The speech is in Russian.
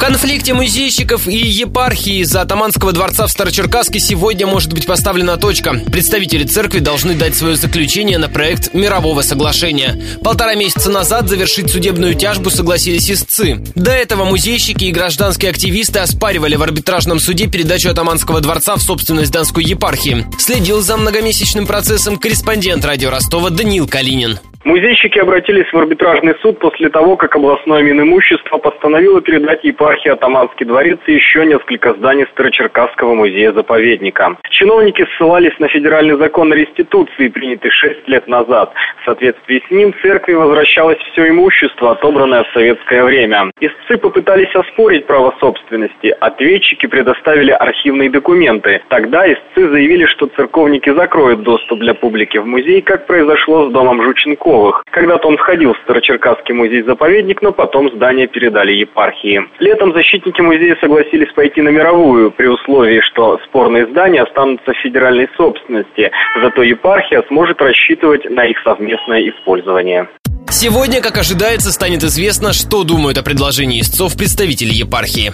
конфликте музейщиков и епархии из-за Атаманского дворца в Старочеркасске сегодня может быть поставлена точка. Представители церкви должны дать свое заключение на проект мирового соглашения. Полтора месяца назад завершить судебную тяжбу согласились истцы. До этого музейщики и гражданские активисты оспаривали в арбитражном суде передачу Атаманского дворца в собственность Донской епархии. Следил за многомесячным процессом корреспондент радио Ростова Даниил Калинин. Музейщики обратились в арбитражный суд после того, как областное Минимущество постановило передать епархии Атаманский дворец и еще несколько зданий Старочеркасского музея-заповедника. Чиновники ссылались на федеральный закон о реституции, принятый шесть лет назад. В соответствии с ним церкви возвращалось все имущество, отобранное в советское время. Истцы попытались оспорить право собственности. Ответчики предоставили архивные документы. Тогда истцы заявили, что церковники закроют доступ для публики в музей, как произошло с домом Жученко Петуховых. Когда-то он входил в Старочеркасский музей-заповедник, но потом здание передали епархии. Летом защитники музея согласились пойти на мировую, при условии, что спорные здания останутся в федеральной собственности. Зато епархия сможет рассчитывать на их совместное использование. Сегодня, как ожидается, станет известно, что думают о предложении истцов представители епархии.